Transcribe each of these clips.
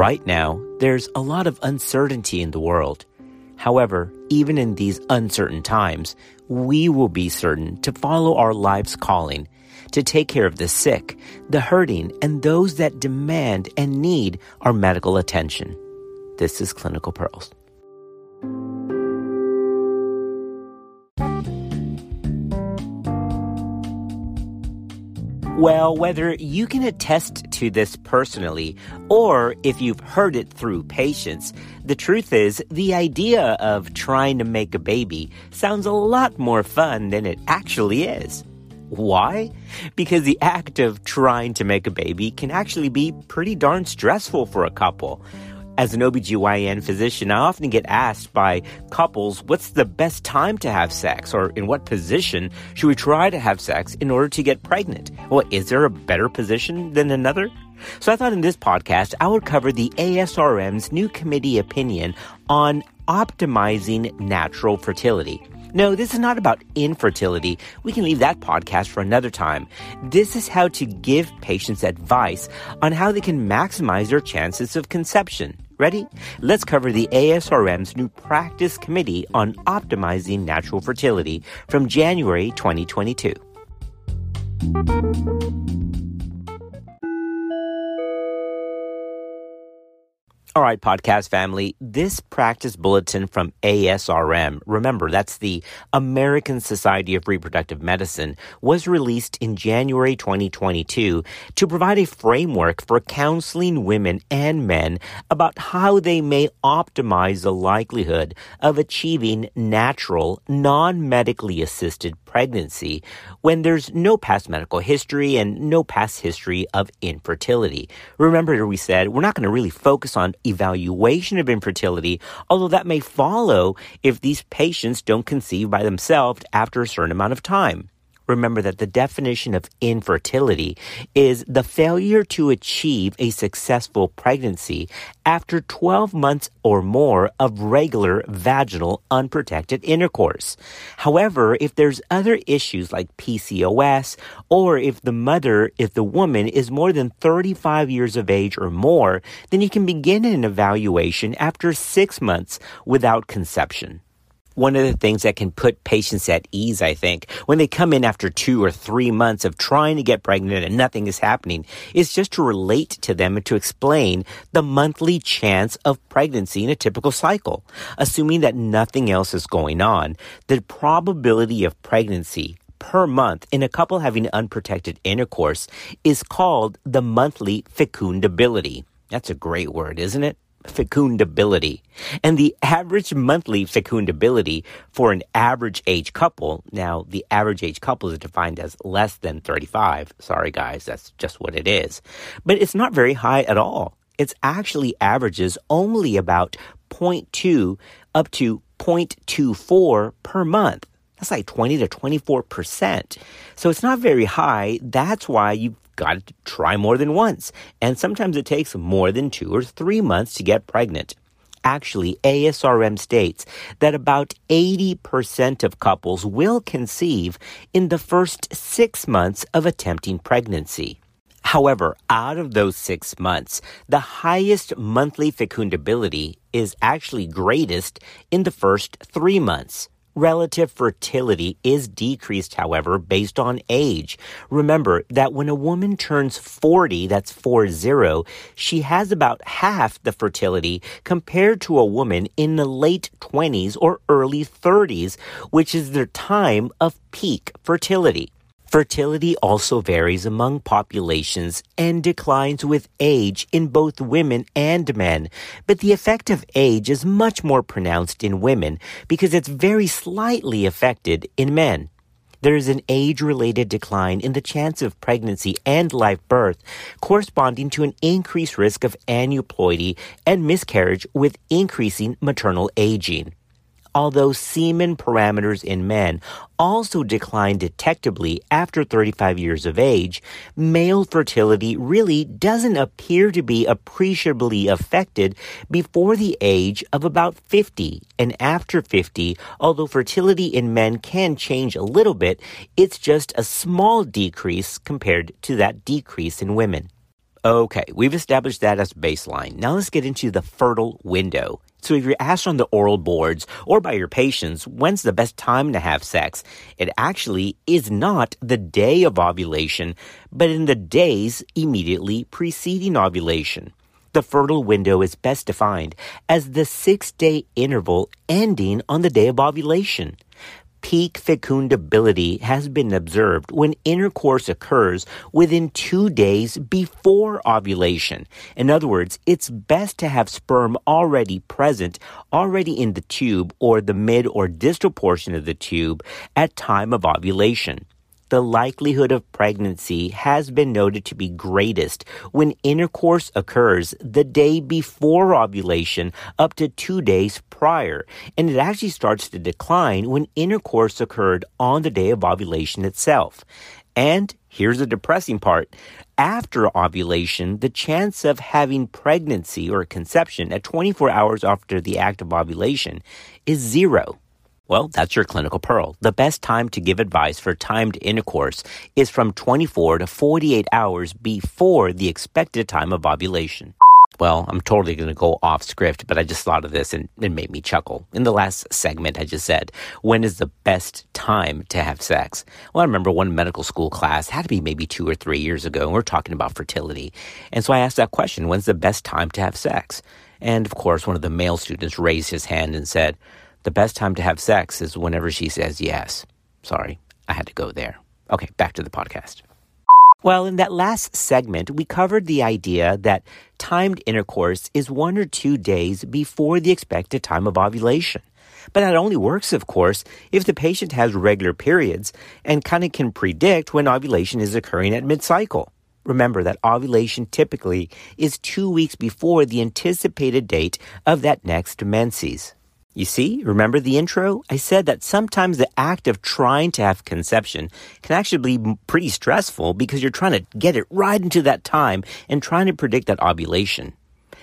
Right now, there's a lot of uncertainty in the world. However, even in these uncertain times, we will be certain to follow our life's calling, to take care of the sick, the hurting, and those that demand and need our medical attention. This is Clinical Pearls. Well, whether you can attest to this personally or if you've heard it through patients, the truth is the idea of trying to make a baby sounds a lot more fun than it actually is. Why? Because the act of trying to make a baby can actually be pretty darn stressful for a couple. As an OBGYN physician, I often get asked by couples what's the best time to have sex or in what position should we try to have sex in order to get pregnant? Well, is there a better position than another? So I thought in this podcast I would cover the ASRM's new committee opinion on optimizing natural fertility. No, this is not about infertility. We can leave that podcast for another time. This is how to give patients advice on how they can maximize their chances of conception. Ready? Let's cover the ASRM's new practice committee on optimizing natural fertility from January 2022. All right, podcast family, this practice bulletin from ASRM, remember that's the American Society of Reproductive Medicine, was released in January 2022 to provide a framework for counseling women and men about how they may optimize the likelihood of achieving natural, non-medically assisted pregnancy when there's no past medical history and no past history of infertility. Remember, we said we're not going to really focus on evaluation of infertility, although that may follow if these patients don't conceive by themselves after a certain amount of time remember that the definition of infertility is the failure to achieve a successful pregnancy after 12 months or more of regular vaginal unprotected intercourse. However, if there's other issues like PCOS or if the mother, if the woman is more than 35 years of age or more, then you can begin an evaluation after six months without conception one of the things that can put patients at ease, I think, when they come in after two or three months of trying to get pregnant and nothing is happening, is just to relate to them and to explain the monthly chance of pregnancy in a typical cycle. Assuming that nothing else is going on, the probability of pregnancy per month in a couple having unprotected intercourse is called the monthly fecundability. That's a great word, isn't it? Fecundability. And the average monthly fecundability for an average age couple, now the average age couple is defined as less than 35. Sorry guys, that's just what it is. But it's not very high at all. It's actually averages only about 0.2 up to 0.24 per month. That's like 20 to 24%. So it's not very high. That's why you've got to try more than once. And sometimes it takes more than two or three months to get pregnant. Actually, ASRM states that about 80% of couples will conceive in the first six months of attempting pregnancy. However, out of those six months, the highest monthly fecundability is actually greatest in the first three months. Relative fertility is decreased, however, based on age. Remember that when a woman turns 40, that's 40, she has about half the fertility compared to a woman in the late 20s or early 30s, which is their time of peak fertility. Fertility also varies among populations and declines with age in both women and men, but the effect of age is much more pronounced in women because it's very slightly affected in men. There is an age related decline in the chance of pregnancy and live birth, corresponding to an increased risk of aneuploidy and miscarriage with increasing maternal aging although semen parameters in men also decline detectably after 35 years of age, male fertility really doesn't appear to be appreciably affected before the age of about 50 and after 50, although fertility in men can change a little bit, it's just a small decrease compared to that decrease in women. Okay, we've established that as baseline. Now let's get into the fertile window. So if you're asked on the oral boards or by your patients, when's the best time to have sex? It actually is not the day of ovulation, but in the days immediately preceding ovulation. The fertile window is best defined as the six day interval ending on the day of ovulation peak fecundability has been observed when intercourse occurs within two days before ovulation. In other words, it's best to have sperm already present, already in the tube or the mid or distal portion of the tube at time of ovulation the likelihood of pregnancy has been noted to be greatest when intercourse occurs the day before ovulation up to two days prior, and it actually starts to decline when intercourse occurred on the day of ovulation itself. And here's the depressing part. After ovulation, the chance of having pregnancy or conception at 24 hours after the act of ovulation is zero. Well, that's your clinical pearl. The best time to give advice for timed intercourse is from 24 to 48 hours before the expected time of ovulation. Well, I'm totally going to go off script, but I just thought of this and it made me chuckle. In the last segment, I just said, when is the best time to have sex? Well, I remember one medical school class had to be maybe two or three years ago, and we are talking about fertility. And so I asked that question, when's the best time to have sex? And of course, one of the male students raised his hand and said, the best time to have sex is whenever she says yes. Sorry, I had to go there. Okay, back to the podcast. Well, in that last segment, we covered the idea that timed intercourse is one or two days before the expected time of ovulation. But that only works, of course, if the patient has regular periods and kind of can predict when ovulation is occurring at mid cycle. Remember that ovulation typically is two weeks before the anticipated date of that next menses. You see, remember the intro? I said that sometimes the act of trying to have conception can actually be pretty stressful because you're trying to get it right into that time and trying to predict that ovulation.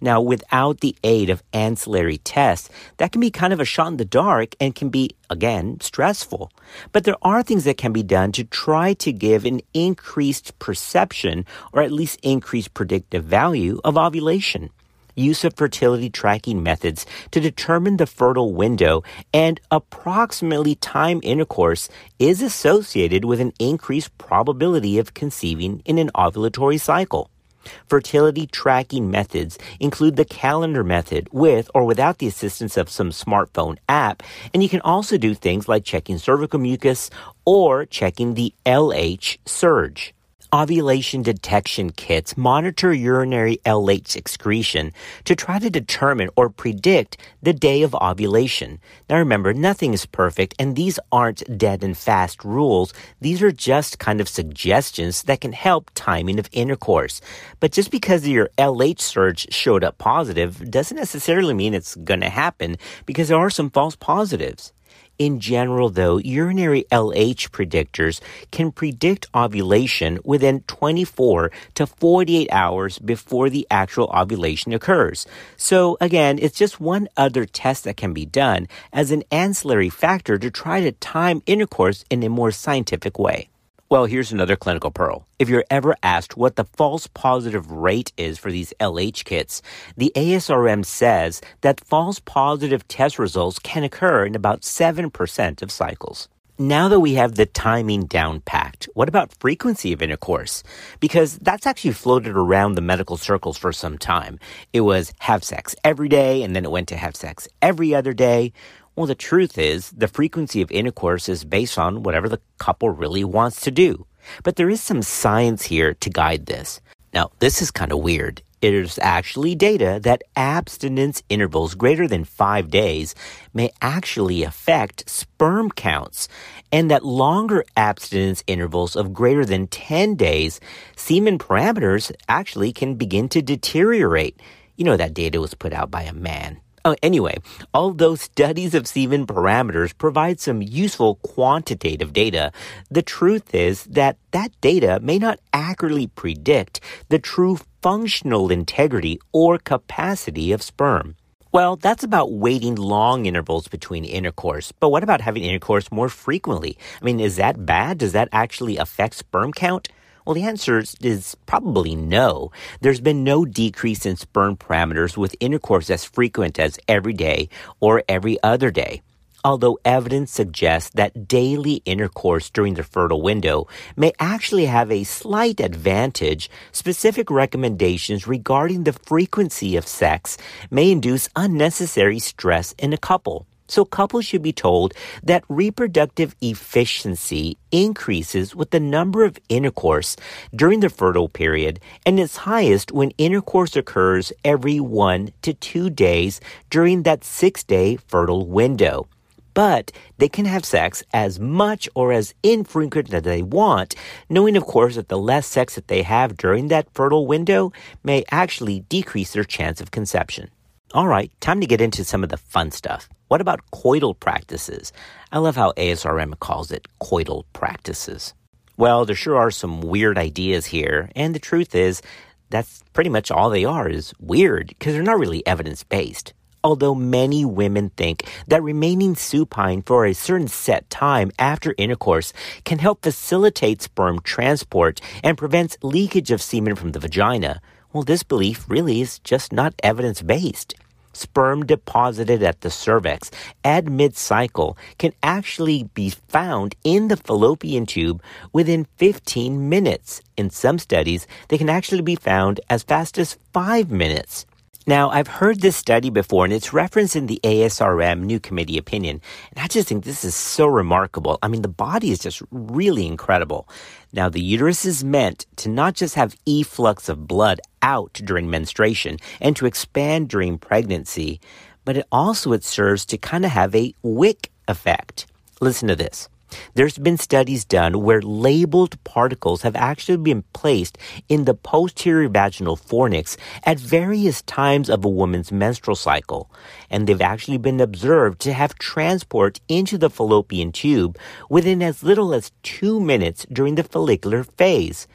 Now, without the aid of ancillary tests, that can be kind of a shot in the dark and can be, again, stressful. But there are things that can be done to try to give an increased perception or at least increased predictive value of ovulation use of fertility tracking methods to determine the fertile window and approximately time intercourse is associated with an increased probability of conceiving in an ovulatory cycle. Fertility tracking methods include the calendar method with or without the assistance of some smartphone app, and you can also do things like checking cervical mucus or checking the LH surge ovulation detection kits monitor urinary LH excretion to try to determine or predict the day of ovulation. Now remember, nothing is perfect and these aren't dead and fast rules. These are just kind of suggestions that can help timing of intercourse. But just because your LH surge showed up positive doesn't necessarily mean it's going to happen because there are some false positives. In general, though, urinary LH predictors can predict ovulation within 24 to 48 hours before the actual ovulation occurs. So again, it's just one other test that can be done as an ancillary factor to try to time intercourse in a more scientific way. Well, here's another clinical pearl. If you're ever asked what the false positive rate is for these LH kits, the ASRM says that false positive test results can occur in about 7% of cycles. Now that we have the timing down packed, what about frequency of intercourse? Because that's actually floated around the medical circles for some time. It was have sex every day, and then it went to have sex every other day. Well, the truth is, the frequency of intercourse is based on whatever the couple really wants to do. But there is some science here to guide this. Now, this is kind of weird. It is actually data that abstinence intervals greater than five days may actually affect sperm counts, and that longer abstinence intervals of greater than 10 days, semen parameters actually can begin to deteriorate. You know, that data was put out by a man. Oh, anyway, although studies of semen parameters provide some useful quantitative data. The truth is that that data may not accurately predict the true functional integrity or capacity of sperm. Well, that's about waiting long intervals between intercourse. But what about having intercourse more frequently? I mean, is that bad? Does that actually affect sperm count? Well, the answer is probably no. There's been no decrease in sperm parameters with intercourse as frequent as every day or every other day. Although evidence suggests that daily intercourse during the fertile window may actually have a slight advantage, specific recommendations regarding the frequency of sex may induce unnecessary stress in a couple. So couples should be told that reproductive efficiency increases with the number of intercourse during the fertile period and is highest when intercourse occurs every one to two days during that six day fertile window. But they can have sex as much or as infrequent as they want, knowing, of course, that the less sex that they have during that fertile window may actually decrease their chance of conception. All right, time to get into some of the fun stuff. What about coital practices? I love how ASRM calls it coital practices. Well, there sure are some weird ideas here, and the truth is, that's pretty much all they are is weird because they're not really evidence based. Although many women think that remaining supine for a certain set time after intercourse can help facilitate sperm transport and prevents leakage of semen from the vagina, well, this belief really is just not evidence based. Sperm deposited at the cervix at mid cycle can actually be found in the fallopian tube within 15 minutes. In some studies, they can actually be found as fast as 5 minutes. Now, I've heard this study before and it's referenced in the ASRM new committee opinion. And I just think this is so remarkable. I mean, the body is just really incredible. Now, the uterus is meant to not just have efflux of blood out during menstruation and to expand during pregnancy, but it also it serves to kind of have a wick effect. Listen to this. There's been studies done where labeled particles have actually been placed in the posterior vaginal fornix at various times of a woman's menstrual cycle, and they've actually been observed to have transport into the fallopian tube within as little as two minutes during the follicular phase.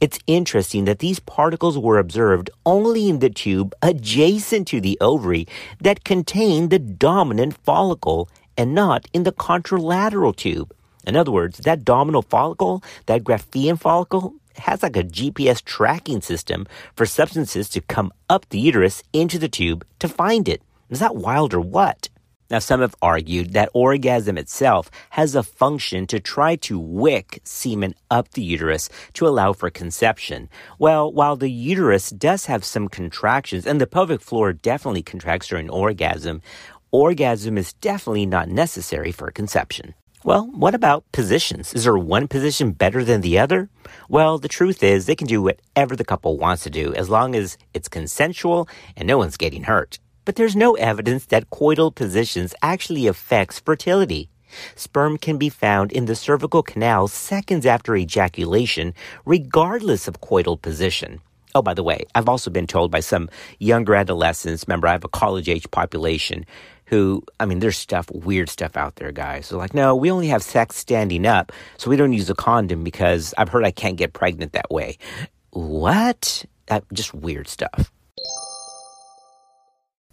It's interesting that these particles were observed only in the tube adjacent to the ovary that contained the dominant follicle and not in the contralateral tube. In other words, that dominal follicle, that Graafian follicle, has like a GPS tracking system for substances to come up the uterus into the tube to find it. Is that wild or what? Now, some have argued that orgasm itself has a function to try to wick semen up the uterus to allow for conception. Well, while the uterus does have some contractions, and the pelvic floor definitely contracts during orgasm, orgasm is definitely not necessary for conception. Well, what about positions? Is there one position better than the other? Well, the truth is they can do whatever the couple wants to do as long as it's consensual and no one's getting hurt. But there's no evidence that coital positions actually affects fertility. Sperm can be found in the cervical canal seconds after ejaculation, regardless of coital position. Oh, by the way, I've also been told by some younger adolescents, remember I have a college age population, who, I mean, there's stuff, weird stuff out there, guys. So, like, no, we only have sex standing up, so we don't use a condom because I've heard I can't get pregnant that way. What? That, just weird stuff.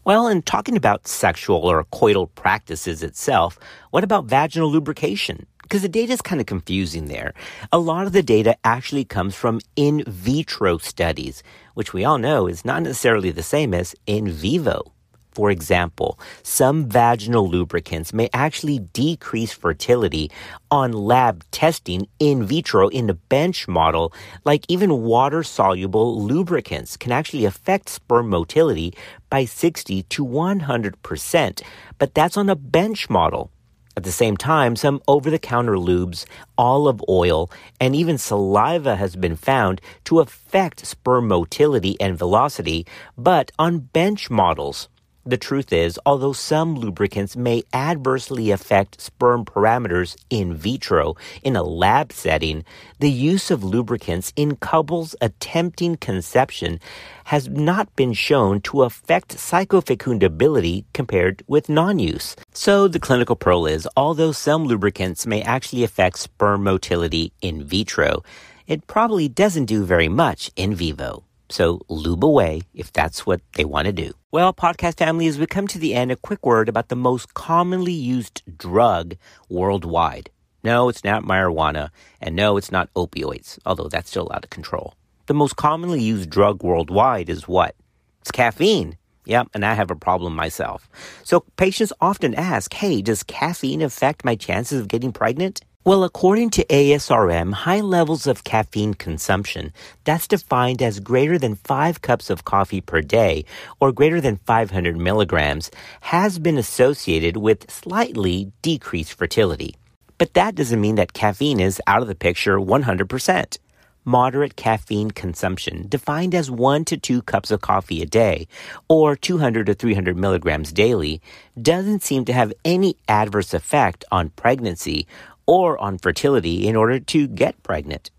Well, in talking about sexual or coital practices itself, what about vaginal lubrication? Because the data is kind of confusing there. A lot of the data actually comes from in vitro studies, which we all know is not necessarily the same as in vivo. For example, some vaginal lubricants may actually decrease fertility on lab testing in vitro in a bench model, like even water soluble lubricants can actually affect sperm motility by 60 to 100%, but that's on a bench model. At the same time, some over the counter lubes, olive oil, and even saliva has been found to affect sperm motility and velocity, but on bench models. The truth is, although some lubricants may adversely affect sperm parameters in vitro in a lab setting, the use of lubricants in couples attempting conception has not been shown to affect cycle fecundability compared with non-use. So the clinical pearl is, although some lubricants may actually affect sperm motility in vitro, it probably doesn't do very much in vivo. So lube away if that's what they want to do. Well, podcast family, as we come to the end, a quick word about the most commonly used drug worldwide. No, it's not marijuana. And no, it's not opioids, although that's still out of control. The most commonly used drug worldwide is what? It's caffeine. Yep, and I have a problem myself. So patients often ask, hey, does caffeine affect my chances of getting pregnant? Well, according to ASRM, high levels of caffeine consumption, that's defined as greater than five cups of coffee per day or greater than 500 milligrams, has been associated with slightly decreased fertility. But that doesn't mean that caffeine is out of the picture 100% moderate caffeine consumption, defined as one to two cups of coffee a day, or 200 to 300 milligrams daily, doesn't seem to have any adverse effect on pregnancy or on fertility in order to get pregnant.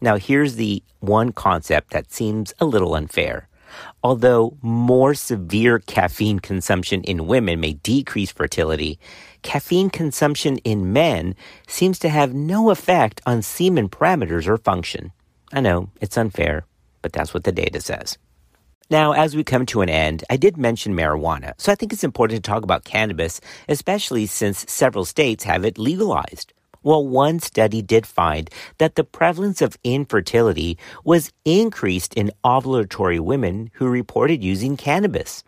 Now, here's the one concept that seems a little unfair. Although more severe caffeine consumption in women may decrease fertility, caffeine consumption in men seems to have no effect on semen parameters or function. I know, it's unfair, but that's what the data says. Now, as we come to an end, I did mention marijuana, so I think it's important to talk about cannabis, especially since several states have it legalized. Well, one study did find that the prevalence of infertility was increased in ovulatory women who reported using cannabis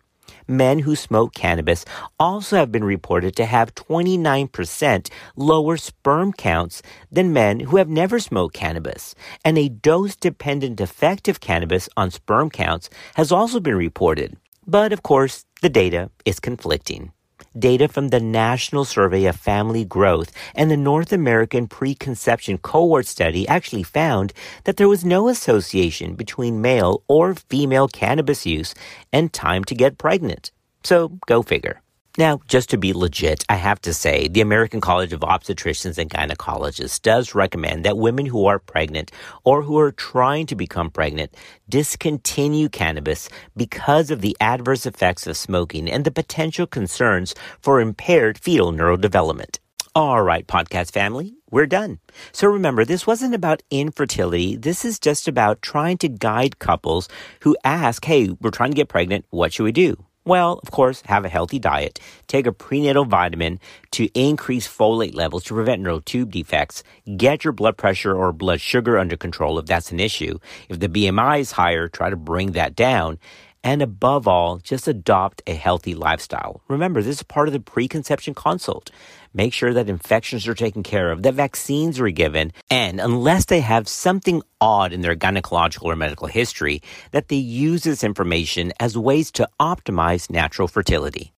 men who smoke cannabis also have been reported to have 29% lower sperm counts than men who have never smoked cannabis. And a dose dependent effect of cannabis on sperm counts has also been reported. But of course, the data is conflicting data from the National Survey of Family Growth and the North American Preconception Cohort Study actually found that there was no association between male or female cannabis use and time to get pregnant. So go figure. Now, just to be legit, I have to say the American College of Obstetricians and Gynecologists does recommend that women who are pregnant or who are trying to become pregnant discontinue cannabis because of the adverse effects of smoking and the potential concerns for impaired fetal neurodevelopment. All right, podcast family, we're done. So remember, this wasn't about infertility. This is just about trying to guide couples who ask, hey, we're trying to get pregnant. What should we do? Well, of course, have a healthy diet, take a prenatal vitamin to increase folate levels to prevent neural tube defects, get your blood pressure or blood sugar under control if that's an issue. If the BMI is higher, try to bring that down. And above all, just adopt a healthy lifestyle. Remember, this is part of the preconception consult. Make sure that infections are taken care of, that vaccines are given, and unless they have something odd in their gynecological or medical history, that they use this information as ways to optimize natural fertility.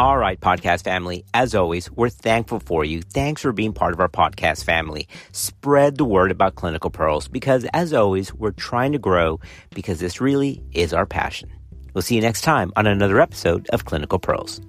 All right, podcast family. As always, we're thankful for you. Thanks for being part of our podcast family. Spread the word about Clinical Pearls because, as always, we're trying to grow because this really is our passion. We'll see you next time on another episode of Clinical Pearls.